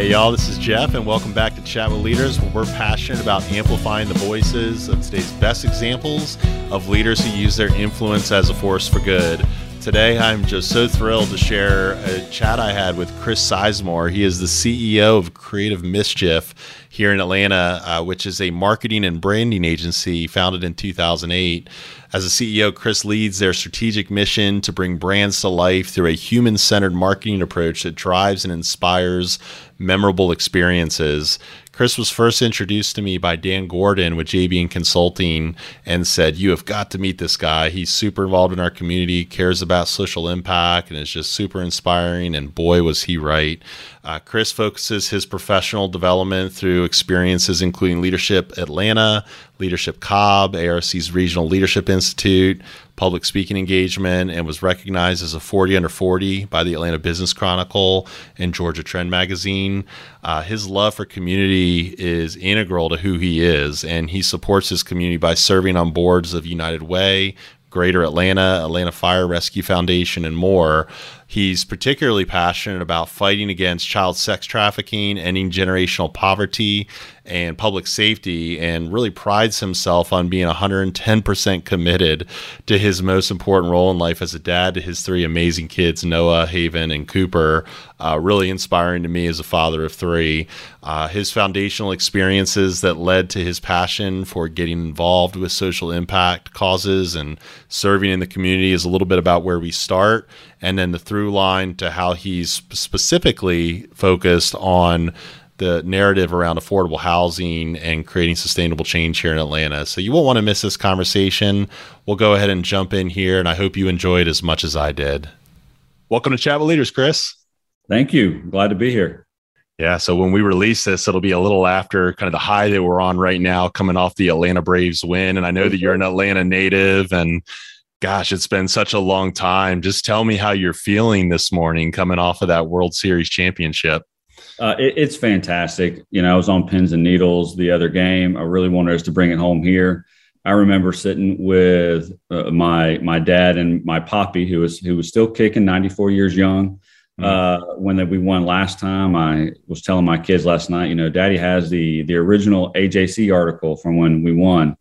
Hey, y'all, this is Jeff, and welcome back to Chat with Leaders, where we're passionate about amplifying the voices of today's best examples of leaders who use their influence as a force for good. Today, I'm just so thrilled to share a chat I had with Chris Sizemore. He is the CEO of Creative Mischief here in Atlanta, uh, which is a marketing and branding agency founded in 2008. As a CEO, Chris leads their strategic mission to bring brands to life through a human centered marketing approach that drives and inspires memorable experiences. Chris was first introduced to me by Dan Gordon with JB Consulting and said, You have got to meet this guy. He's super involved in our community, cares about social impact, and is just super inspiring. And boy, was he right. Uh, Chris focuses his professional development through experiences including Leadership Atlanta, Leadership Cobb, ARC's Regional Leadership Institute, public speaking engagement, and was recognized as a 40 under 40 by the Atlanta Business Chronicle and Georgia Trend Magazine. Uh, his love for community is integral to who he is, and he supports his community by serving on boards of United Way, Greater Atlanta, Atlanta Fire Rescue Foundation, and more. He's particularly passionate about fighting against child sex trafficking, ending generational poverty, and public safety, and really prides himself on being 110% committed to his most important role in life as a dad to his three amazing kids, Noah, Haven, and Cooper. Uh, really inspiring to me as a father of three. Uh, his foundational experiences that led to his passion for getting involved with social impact causes and serving in the community is a little bit about where we start and then the through line to how he's specifically focused on the narrative around affordable housing and creating sustainable change here in Atlanta. So you won't want to miss this conversation. We'll go ahead and jump in here, and I hope you enjoyed as much as I did. Welcome to Chat with Leaders, Chris. Thank you. Glad to be here. Yeah. So when we release this, it'll be a little after kind of the high that we're on right now, coming off the Atlanta Braves win. And I know that you're an Atlanta native and Gosh, it's been such a long time. Just tell me how you're feeling this morning coming off of that World Series championship. Uh, it, it's fantastic. You know, I was on pins and needles the other game. I really wanted us to bring it home here. I remember sitting with uh, my my dad and my poppy, who was who was still kicking, 94 years young. Mm-hmm. Uh, when we won last time, I was telling my kids last night, you know, Daddy has the the original AJC article from when we won,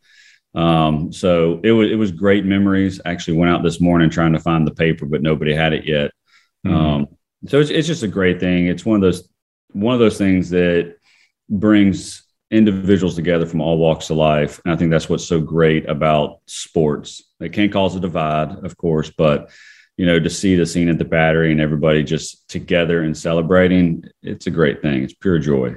um, so it was it was great memories. Actually, went out this morning trying to find the paper, but nobody had it yet. Mm-hmm. Um, so it's it's just a great thing. It's one of those one of those things that brings individuals together from all walks of life, and I think that's what's so great about sports. It can cause a divide, of course, but you know to see the scene at the battery and everybody just together and celebrating, it's a great thing. It's pure joy.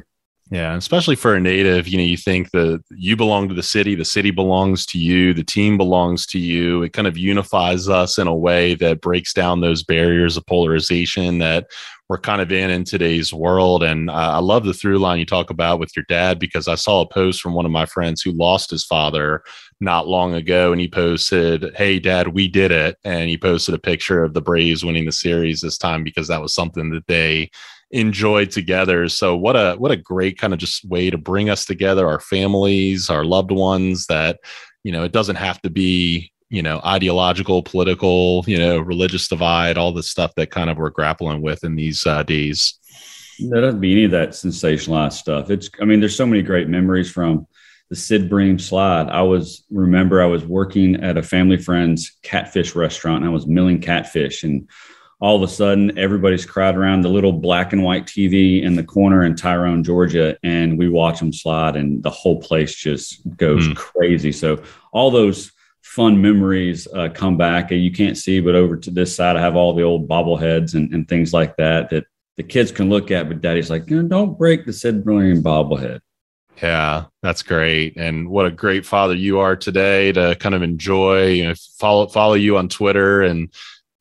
Yeah, especially for a native, you know, you think that you belong to the city, the city belongs to you, the team belongs to you. It kind of unifies us in a way that breaks down those barriers of polarization that we're kind of in in today's world. And uh, I love the through line you talk about with your dad because I saw a post from one of my friends who lost his father not long ago, and he posted, "Hey, Dad, we did it," and he posted a picture of the Braves winning the series this time because that was something that they enjoyed together. So what a what a great kind of just way to bring us together, our families, our loved ones. That you know, it doesn't have to be you know ideological, political, you know, religious divide, all the stuff that kind of we're grappling with in these uh, days. There doesn't be any of that sensationalized stuff. It's I mean, there's so many great memories from the Sid Bream slide. I was remember I was working at a family friend's catfish restaurant and I was milling catfish and all of a sudden everybody's crowded around the little black and white TV in the corner in Tyrone, Georgia, and we watch them slide, and the whole place just goes mm. crazy. So all those fun memories uh, come back. You can't see, but over to this side, I have all the old bobbleheads and, and things like that that the kids can look at. But Daddy's like, don't break the Sid Bream bobblehead. Yeah, that's great. And what a great father you are today to kind of enjoy, you know, follow follow you on Twitter and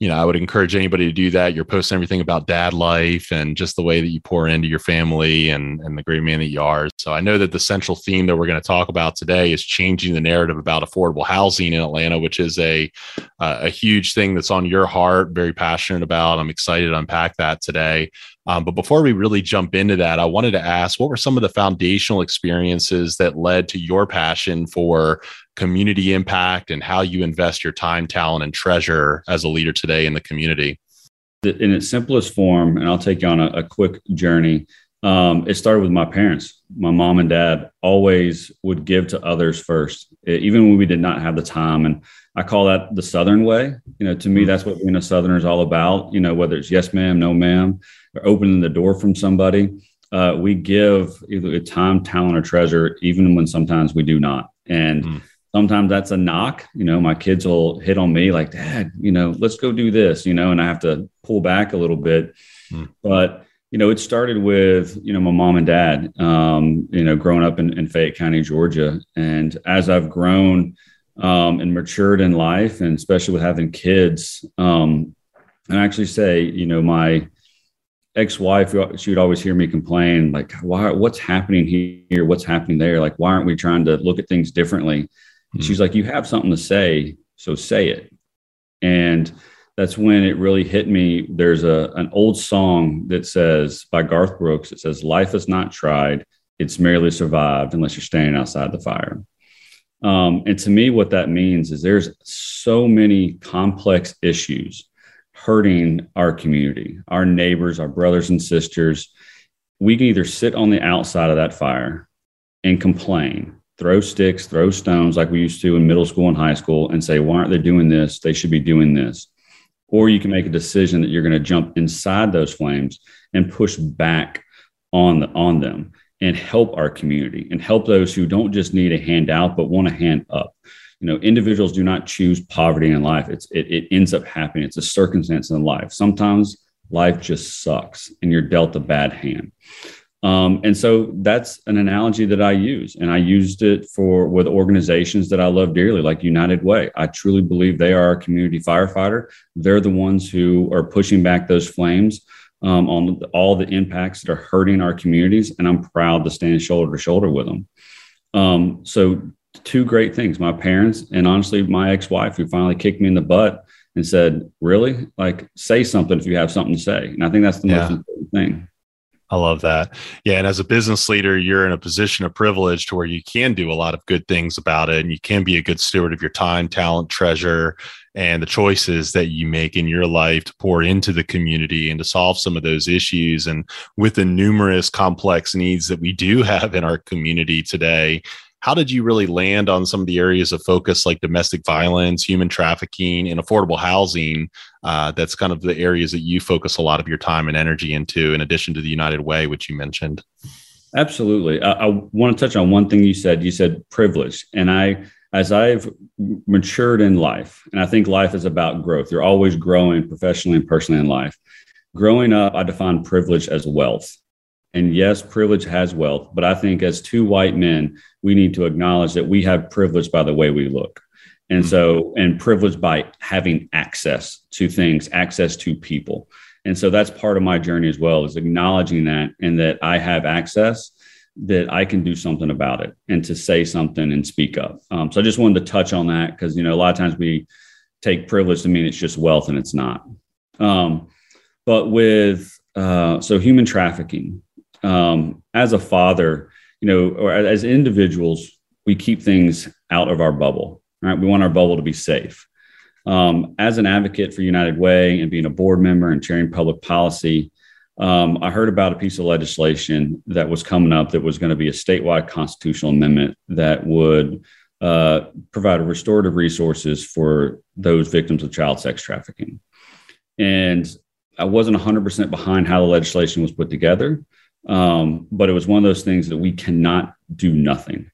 you know, I would encourage anybody to do that. You're posting everything about dad life and just the way that you pour into your family and, and the great man that you are. So I know that the central theme that we're going to talk about today is changing the narrative about affordable housing in Atlanta, which is a uh, a huge thing that's on your heart, very passionate about. I'm excited to unpack that today. Um, but before we really jump into that, I wanted to ask what were some of the foundational experiences that led to your passion for community impact and how you invest your time, talent, and treasure as a leader today in the community? In its simplest form, and I'll take you on a, a quick journey. Um, it started with my parents. My mom and dad always would give to others first, even when we did not have the time. And I call that the Southern way. You know, to me, mm-hmm. that's what being a Southerner is all about. You know, whether it's yes, ma'am, no, ma'am, or opening the door from somebody. Uh, we give either time, talent, or treasure, even when sometimes we do not. And mm. sometimes that's a knock. You know, my kids will hit on me like, Dad, you know, let's go do this, you know, and I have to pull back a little bit. Mm. But you know, it started with, you know, my mom and dad, um, you know, growing up in, in Fayette County, Georgia. And as I've grown um, and matured in life, and especially with having kids, um, and I actually say, you know, my ex-wife, she would always hear me complain, like, why, what's happening here? What's happening there? Like, why aren't we trying to look at things differently? Mm-hmm. She's like, you have something to say, so say it. And that's when it really hit me. There's a an old song that says by Garth Brooks. It says, "Life is not tried; it's merely survived unless you're standing outside the fire." Um, and to me, what that means is there's so many complex issues hurting our community, our neighbors, our brothers and sisters. We can either sit on the outside of that fire and complain, throw sticks, throw stones like we used to in middle school and high school, and say, why aren't they doing this? They should be doing this or you can make a decision that you're going to jump inside those flames and push back on the, on them and help our community and help those who don't just need a handout but want a hand up you know individuals do not choose poverty in life it's it, it ends up happening it's a circumstance in life sometimes life just sucks and you're dealt a bad hand um, and so that's an analogy that I use, and I used it for with organizations that I love dearly, like United Way. I truly believe they are a community firefighter. They're the ones who are pushing back those flames um, on all the impacts that are hurting our communities, and I'm proud to stand shoulder to shoulder with them. Um, so, two great things: my parents, and honestly, my ex-wife, who finally kicked me in the butt and said, "Really, like, say something if you have something to say." And I think that's the yeah. most important thing. I love that. Yeah. And as a business leader, you're in a position of privilege to where you can do a lot of good things about it and you can be a good steward of your time, talent, treasure, and the choices that you make in your life to pour into the community and to solve some of those issues. And with the numerous complex needs that we do have in our community today, how did you really land on some of the areas of focus like domestic violence, human trafficking, and affordable housing? Uh, that's kind of the areas that you focus a lot of your time and energy into, in addition to the United Way, which you mentioned. Absolutely. I, I want to touch on one thing you said. You said privilege. And I, as I've matured in life, and I think life is about growth, you're always growing professionally and personally in life. Growing up, I define privilege as wealth. And yes, privilege has wealth, but I think as two white men, we need to acknowledge that we have privilege by the way we look. And so, and privilege by having access to things, access to people. And so that's part of my journey as well is acknowledging that and that I have access that I can do something about it and to say something and speak up. Um, so I just wanted to touch on that because, you know, a lot of times we take privilege to mean it's just wealth and it's not. Um, but with, uh, so human trafficking, um, as a father, you know, or as individuals, we keep things out of our bubble, right? We want our bubble to be safe. Um, as an advocate for United Way and being a board member and chairing public policy, um, I heard about a piece of legislation that was coming up that was going to be a statewide constitutional amendment that would uh, provide restorative resources for those victims of child sex trafficking. And I wasn't 100% behind how the legislation was put together. Um, but it was one of those things that we cannot do nothing.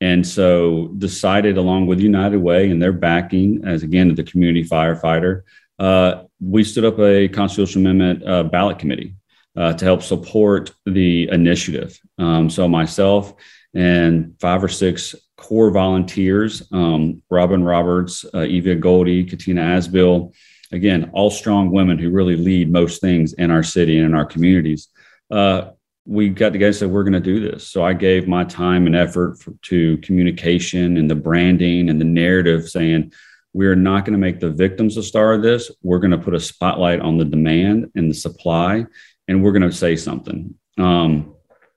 And so decided along with United Way and their backing as again the community firefighter, uh, we stood up a constitutional amendment uh, ballot committee uh, to help support the initiative. Um, so myself and five or six core volunteers, um, Robin Roberts, uh, Eva Goldie, Katina Asbill, again, all strong women who really lead most things in our city and in our communities uh, we got together and said we're going to do this. So I gave my time and effort for, to communication and the branding and the narrative, saying we're not going to make the victims a star of this. We're going to put a spotlight on the demand and the supply, and we're going to say something. Um,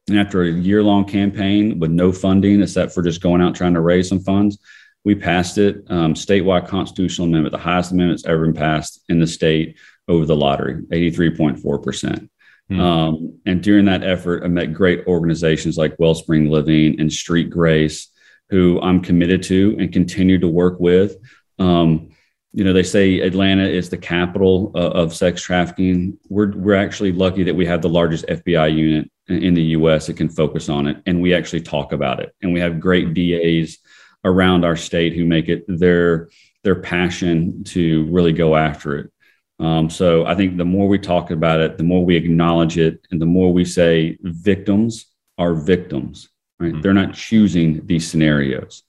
and after a year long campaign with no funding except for just going out trying to raise some funds, we passed it. Um, statewide constitutional amendment, the highest amendment that's ever been passed in the state over the lottery, 83.4%. Mm-hmm. Um, and during that effort, I met great organizations like Wellspring Living and Street Grace, who I'm committed to and continue to work with. Um, you know, they say Atlanta is the capital uh, of sex trafficking. We're we're actually lucky that we have the largest FBI unit in the U.S. that can focus on it, and we actually talk about it. And we have great DAs around our state who make it their their passion to really go after it. Um, so I think the more we talk about it, the more we acknowledge it, and the more we say victims are victims. Right? Mm-hmm. They're not choosing these scenarios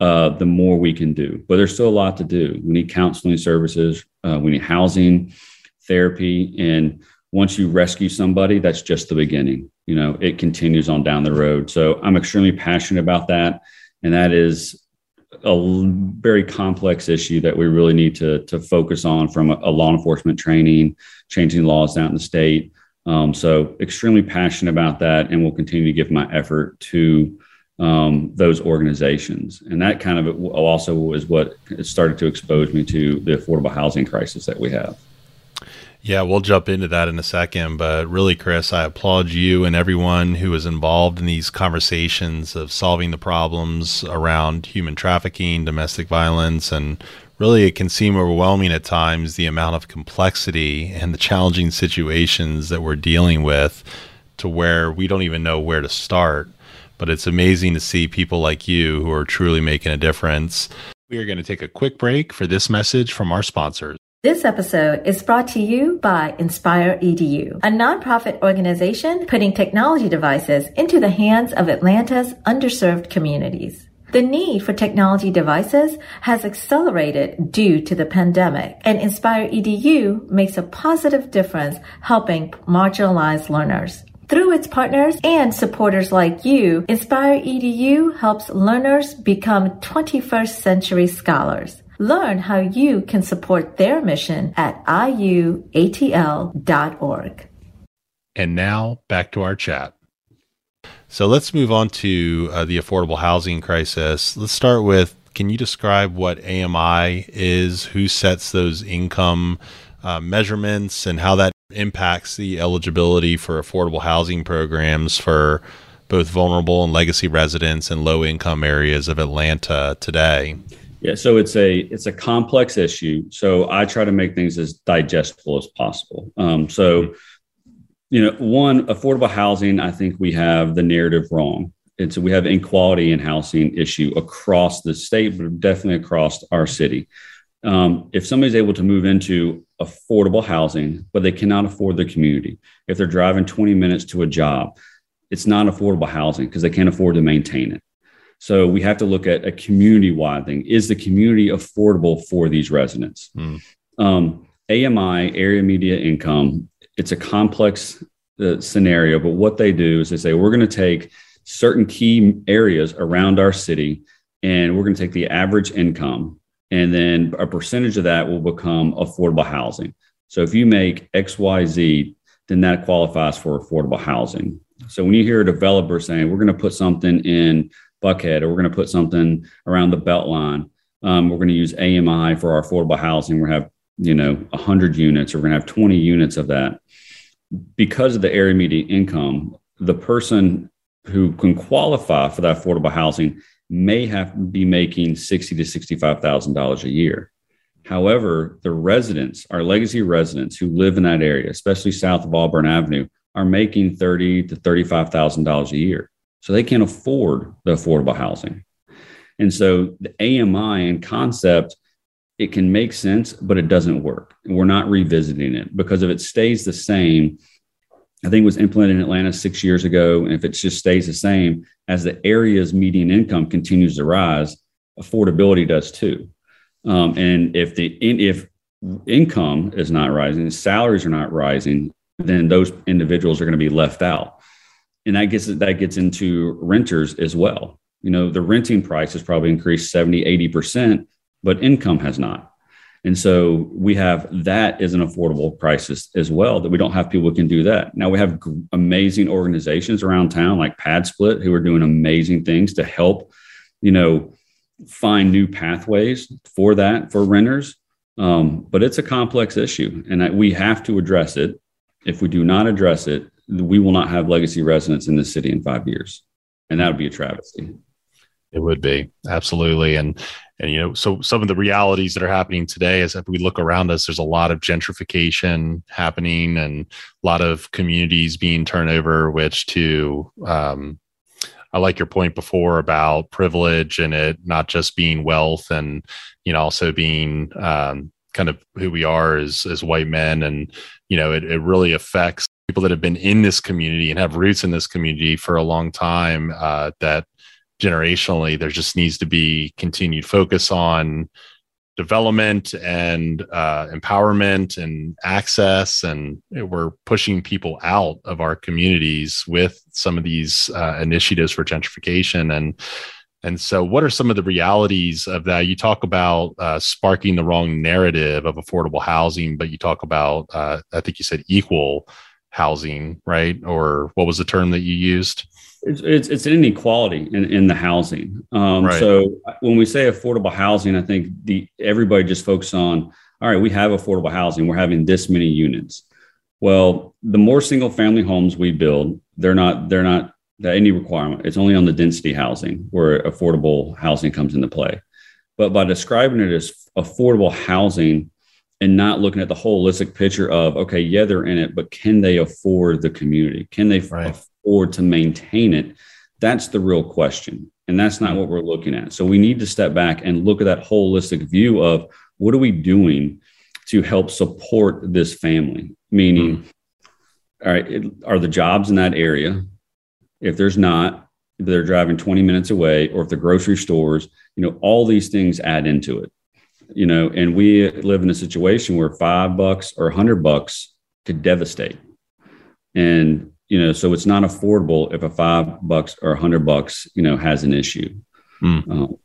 uh, the more we can do. But there's still a lot to do. We need counseling services, uh, we need housing, therapy, and once you rescue somebody, that's just the beginning. You know, it continues on down the road. So I'm extremely passionate about that, and that is a very complex issue that we really need to to focus on from a, a law enforcement training, changing laws out in the state. Um, so extremely passionate about that, and will continue to give my effort to um, those organizations. And that kind of also was what started to expose me to the affordable housing crisis that we have. Yeah, we'll jump into that in a second. But really, Chris, I applaud you and everyone who is involved in these conversations of solving the problems around human trafficking, domestic violence, and really it can seem overwhelming at times the amount of complexity and the challenging situations that we're dealing with to where we don't even know where to start but it's amazing to see people like you who are truly making a difference. We are going to take a quick break for this message from our sponsors. This episode is brought to you by Inspire EDU, a nonprofit organization putting technology devices into the hands of Atlanta's underserved communities. The need for technology devices has accelerated due to the pandemic, and Inspire EDU makes a positive difference helping marginalized learners. Through its partners and supporters like you, Inspire EDU helps learners become 21st century scholars. Learn how you can support their mission at iuatl.org. And now back to our chat. So let's move on to uh, the affordable housing crisis. Let's start with can you describe what AMI is, who sets those income uh, measurements, and how that impacts the eligibility for affordable housing programs for both vulnerable and legacy residents in low income areas of Atlanta today? Yeah, so it's a it's a complex issue. So I try to make things as digestible as possible. Um, so, you know, one affordable housing, I think we have the narrative wrong. It's we have inequality in housing issue across the state, but definitely across our city um, if somebody's able to move into affordable housing, but they cannot afford the community, if they're driving 20 minutes to a job, it's not affordable housing because they can't afford to maintain it. So we have to look at a community wide thing. Is the community affordable for these residents? Mm. Um, AMI, area median income, it's a complex uh, scenario, but what they do is they say, we're going to take certain key areas around our city and we're going to take the average income and then a percentage of that will become affordable housing. So if you make XYZ, then that qualifies for affordable housing. So when you hear a developer saying, we're going to put something in Buckhead or we're going to put something around the Beltline, um, we're going to use AMI for our affordable housing. We're going to have, you know, 100 units or we're going to have 20 units of that. Because of the area median income, the person who can qualify for that affordable housing may have to be making sixty to sixty-five thousand dollars a year. However, the residents, our legacy residents who live in that area, especially south of Auburn Avenue, are making thirty to thirty-five thousand dollars a year. So they can't afford the affordable housing. And so the AMI and concept, it can make sense, but it doesn't work. We're not revisiting it because if it stays the same, I think was implemented in Atlanta six years ago. And if it just stays the same, as the area's median income continues to rise, affordability does too. Um, and if the if income is not rising, salaries are not rising, then those individuals are going to be left out. And that gets that gets into renters as well. You know, the renting price has probably increased 70, 80%, but income has not. And so we have that as an affordable crisis as well, that we don't have people who can do that. Now we have g- amazing organizations around town like PadSplit who are doing amazing things to help, you know, find new pathways for that for renters. Um, but it's a complex issue and we have to address it. if we do not address it, we will not have legacy residents in this city in five years. And that would be a travesty. It would be absolutely. And, and, you know, so some of the realities that are happening today is that we look around us, there's a lot of gentrification happening and a lot of communities being turned over, which to, um, I like your point before about privilege and it not just being wealth and, you know, also being, um, kind of who we are as, as white men. And, you know, it, it really affects people that have been in this community and have roots in this community for a long time uh, that generationally there just needs to be continued focus on development and uh, empowerment and access. And we're pushing people out of our communities with some of these uh, initiatives for gentrification. And and so what are some of the realities of that? You talk about uh, sparking the wrong narrative of affordable housing but you talk about uh, i think you said equal housing, right? Or what was the term that you used? It's, it's, it's an inequality in, in the housing. Um, right. So when we say affordable housing, I think the everybody just focuses on, all right, we have affordable housing. We're having this many units. Well, the more single family homes we build, they're not they're not any requirement. It's only on the density housing where affordable housing comes into play. But by describing it as affordable housing, and not looking at the holistic picture of okay yeah they're in it but can they afford the community? Can they right. afford to maintain it? That's the real question and that's not what we're looking at. So we need to step back and look at that holistic view of what are we doing to help support this family? Meaning mm. all right it, are the jobs in that area? If there's not they're driving 20 minutes away or if the grocery stores you know all these things add into it you know, and we live in a situation where five bucks or a hundred bucks could devastate. And, you know, so it's not affordable if a five bucks or a hundred bucks, you know, has an issue. Mm. Um,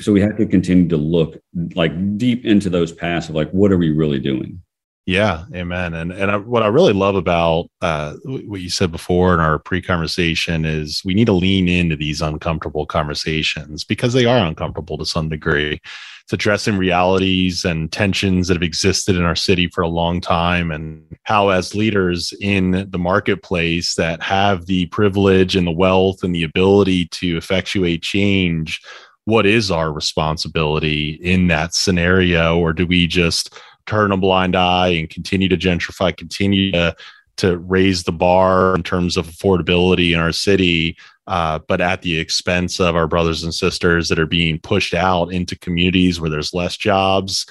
so we have to continue to look like deep into those paths of like, what are we really doing? Yeah, amen. And and I, what I really love about uh, what you said before in our pre-conversation is we need to lean into these uncomfortable conversations because they are uncomfortable to some degree. It's addressing realities and tensions that have existed in our city for a long time, and how, as leaders in the marketplace that have the privilege and the wealth and the ability to effectuate change, what is our responsibility in that scenario, or do we just turn a blind eye and continue to gentrify, continue to to raise the bar in terms of affordability in our city, uh, but at the expense of our brothers and sisters that are being pushed out into communities where there's less jobs,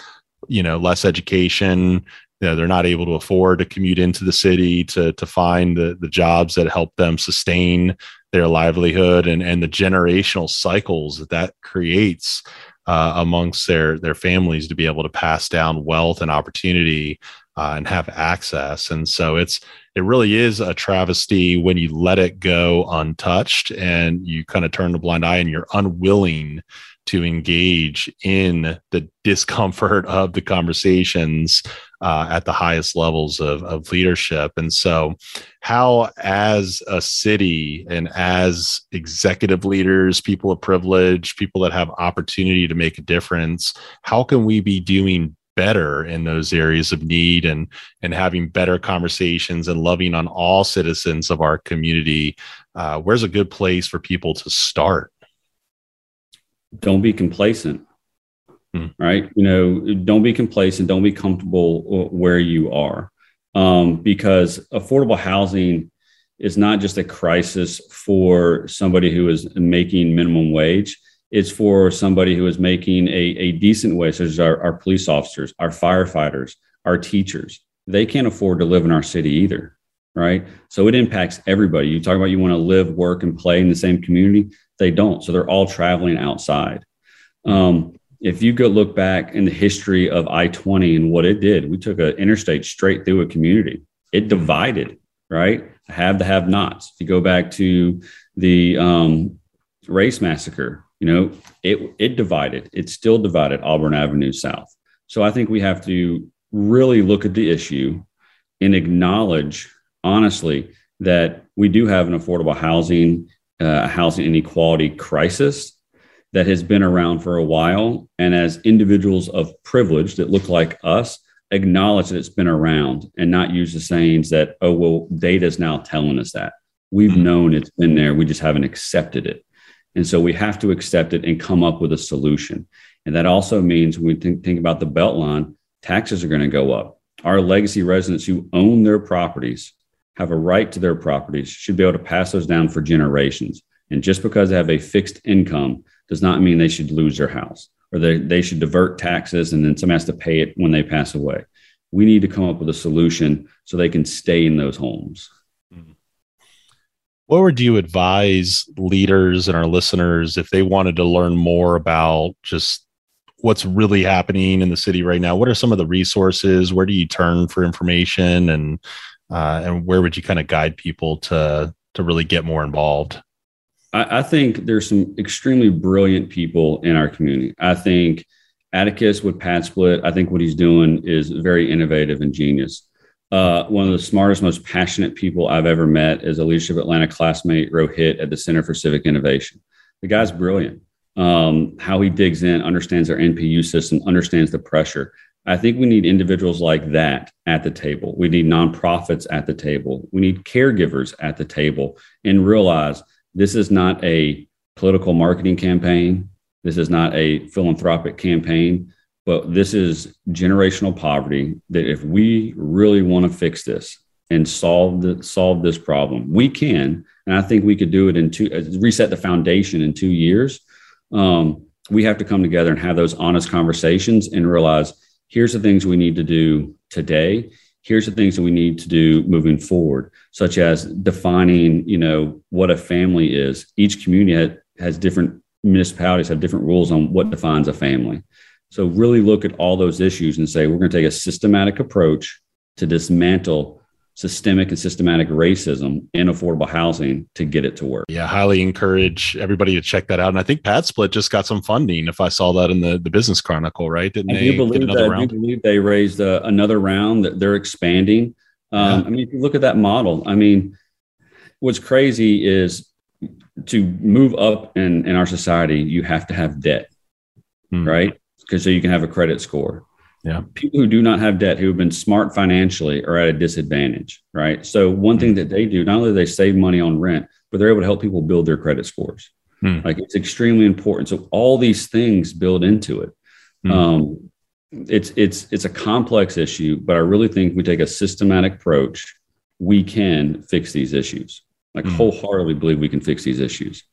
you know, less education. You know, they're not able to afford to commute into the city to to find the the jobs that help them sustain their livelihood and and the generational cycles that that creates uh, amongst their their families to be able to pass down wealth and opportunity uh, and have access. And so it's it really is a travesty when you let it go untouched and you kind of turn a blind eye and you're unwilling to engage in the discomfort of the conversations uh, at the highest levels of, of leadership. And so, how, as a city and as executive leaders, people of privilege, people that have opportunity to make a difference, how can we be doing better in those areas of need and and having better conversations and loving on all citizens of our community uh, where's a good place for people to start? Don't be complacent hmm. right? You know don't be complacent don't be comfortable where you are um, because affordable housing is not just a crisis for somebody who is making minimum wage it's for somebody who is making a, a decent wage such as our, our police officers our firefighters our teachers they can't afford to live in our city either right so it impacts everybody you talk about you want to live work and play in the same community they don't. So they're all traveling outside. Um, if you go look back in the history of I 20 and what it did, we took an interstate straight through a community. It divided, right? Have the have nots. If you go back to the um, race massacre, you know, it, it divided. It still divided Auburn Avenue South. So I think we have to really look at the issue and acknowledge, honestly, that we do have an affordable housing uh, housing inequality crisis that has been around for a while. And as individuals of privilege that look like us, acknowledge that it's been around and not use the sayings that, oh, well, data is now telling us that. We've mm-hmm. known it's been there. We just haven't accepted it. And so we have to accept it and come up with a solution. And that also means when we think, think about the Beltline, taxes are going to go up. Our legacy residents who own their properties have a right to their properties should be able to pass those down for generations. And just because they have a fixed income does not mean they should lose their house or they, they should divert taxes and then someone has to pay it when they pass away. We need to come up with a solution so they can stay in those homes. What would you advise leaders and our listeners if they wanted to learn more about just what's really happening in the city right now? What are some of the resources? Where do you turn for information, and uh, and where would you kind of guide people to to really get more involved? I, I think there's some extremely brilliant people in our community. I think Atticus with PadSplit, I think what he's doing is very innovative and genius. Uh, one of the smartest, most passionate people I've ever met is a Leadership Atlanta classmate, Rohit, at the Center for Civic Innovation. The guy's brilliant. Um, how he digs in, understands our NPU system, understands the pressure. I think we need individuals like that at the table. We need nonprofits at the table. We need caregivers at the table and realize this is not a political marketing campaign. This is not a philanthropic campaign, but this is generational poverty that if we really want to fix this and solve the, solve this problem, we can. And I think we could do it in two, uh, reset the foundation in two years. Um, we have to come together and have those honest conversations and realize here's the things we need to do today here's the things that we need to do moving forward such as defining you know what a family is each community has, has different municipalities have different rules on what defines a family so really look at all those issues and say we're going to take a systematic approach to dismantle systemic and systematic racism in affordable housing to get it to work. Yeah, highly encourage everybody to check that out. And I think PadSplit just got some funding. If I saw that in the, the Business Chronicle, right? Didn't I they believe that, round? I do believe they raised uh, another round that they're expanding. Um, yeah. I mean, if you look at that model, I mean, what's crazy is to move up in, in our society, you have to have debt, hmm. right? Because so you can have a credit score. Yeah. People who do not have debt, who have been smart financially, are at a disadvantage, right? So, one thing that they do, not only do they save money on rent, but they're able to help people build their credit scores. Hmm. Like it's extremely important. So, all these things build into it. Hmm. Um, it's it's it's a complex issue, but I really think we take a systematic approach, we can fix these issues. Like hmm. wholeheartedly believe we can fix these issues.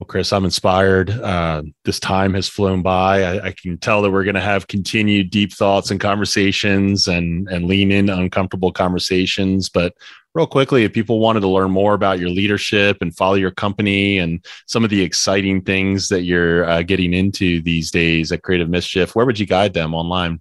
Well, Chris, I'm inspired. Uh, this time has flown by. I, I can tell that we're going to have continued deep thoughts and conversations and, and lean into uncomfortable conversations. But real quickly, if people wanted to learn more about your leadership and follow your company and some of the exciting things that you're uh, getting into these days at Creative Mischief, where would you guide them online?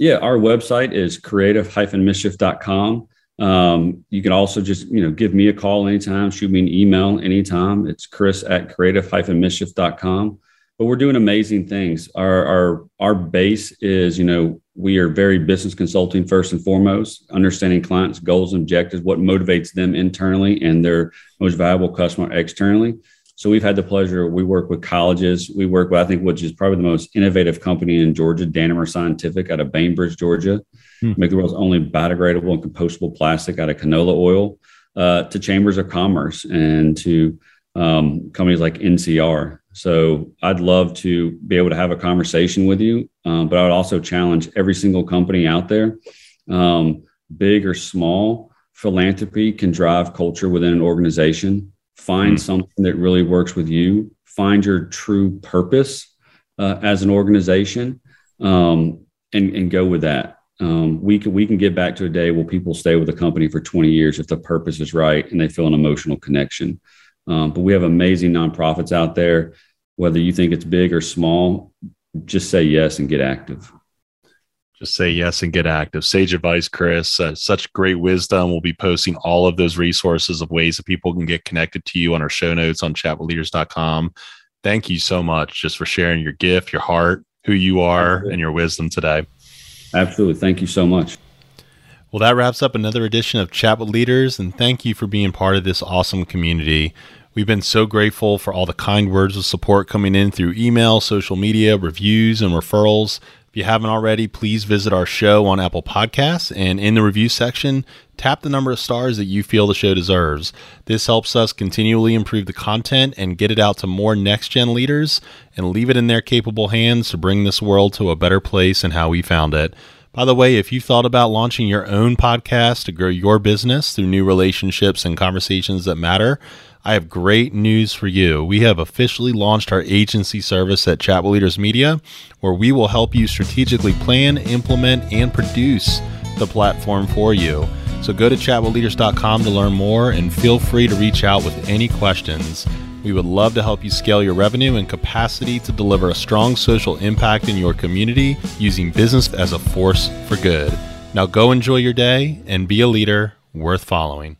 Yeah, our website is creative-mischief.com. Um, you can also just, you know, give me a call anytime, shoot me an email anytime. It's chris at creative-mischief.com. But we're doing amazing things. Our, our, our base is, you know, we are very business consulting first and foremost, understanding clients' goals and objectives, what motivates them internally and their most valuable customer externally. So we've had the pleasure. We work with colleges. We work with, I think, which is probably the most innovative company in Georgia, Danimer Scientific, out of Bainbridge, Georgia. Hmm. Make the world's only biodegradable and compostable plastic out of canola oil. Uh, to chambers of commerce and to um, companies like NCR. So I'd love to be able to have a conversation with you, um, but I would also challenge every single company out there, um, big or small. Philanthropy can drive culture within an organization find mm. something that really works with you, find your true purpose uh, as an organization, um, and, and go with that. Um, we can we can get back to a day where people stay with a company for 20 years if the purpose is right and they feel an emotional connection. Um, but we have amazing nonprofits out there. Whether you think it's big or small, just say yes and get active just say yes and get active. Sage advice, Chris. Uh, such great wisdom. We'll be posting all of those resources of ways that people can get connected to you on our show notes on chatwithleaders.com. Thank you so much just for sharing your gift, your heart, who you are, Absolutely. and your wisdom today. Absolutely. Thank you so much. Well, that wraps up another edition of Chat with Leaders, and thank you for being part of this awesome community. We've been so grateful for all the kind words of support coming in through email, social media, reviews, and referrals. If you haven't already, please visit our show on Apple Podcasts and in the review section, tap the number of stars that you feel the show deserves. This helps us continually improve the content and get it out to more next gen leaders and leave it in their capable hands to bring this world to a better place and how we found it. By the way, if you've thought about launching your own podcast to grow your business through new relationships and conversations that matter, I have great news for you. We have officially launched our agency service at with Leaders Media, where we will help you strategically plan, implement, and produce the platform for you. So go to chatwithleaders.com to learn more and feel free to reach out with any questions. We would love to help you scale your revenue and capacity to deliver a strong social impact in your community using business as a force for good. Now go enjoy your day and be a leader worth following.